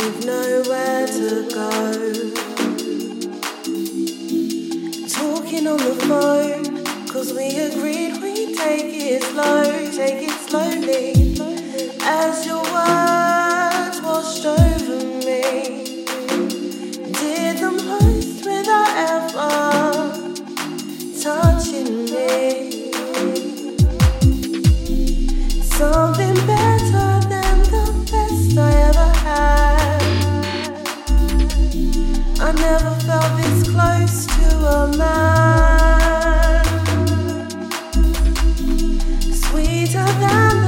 where to go. Talking on the phone, cause we agreed we'd take it slow, take it slowly. As your words washed over me, did the most without ever touching me. Something better I never felt this close to a man. Sweeter than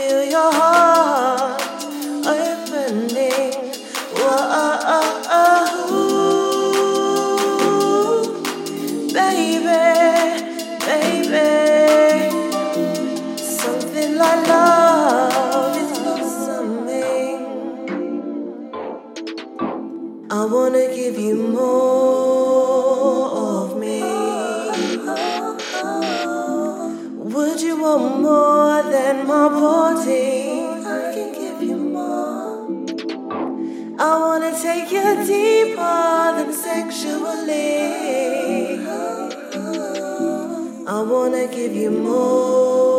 feel your heart opening. Whoa, baby, baby. Something like love is blossoming. I wanna give you more Would you want more than my body? I can give you more. I wanna take you deeper than sexually. I wanna give you more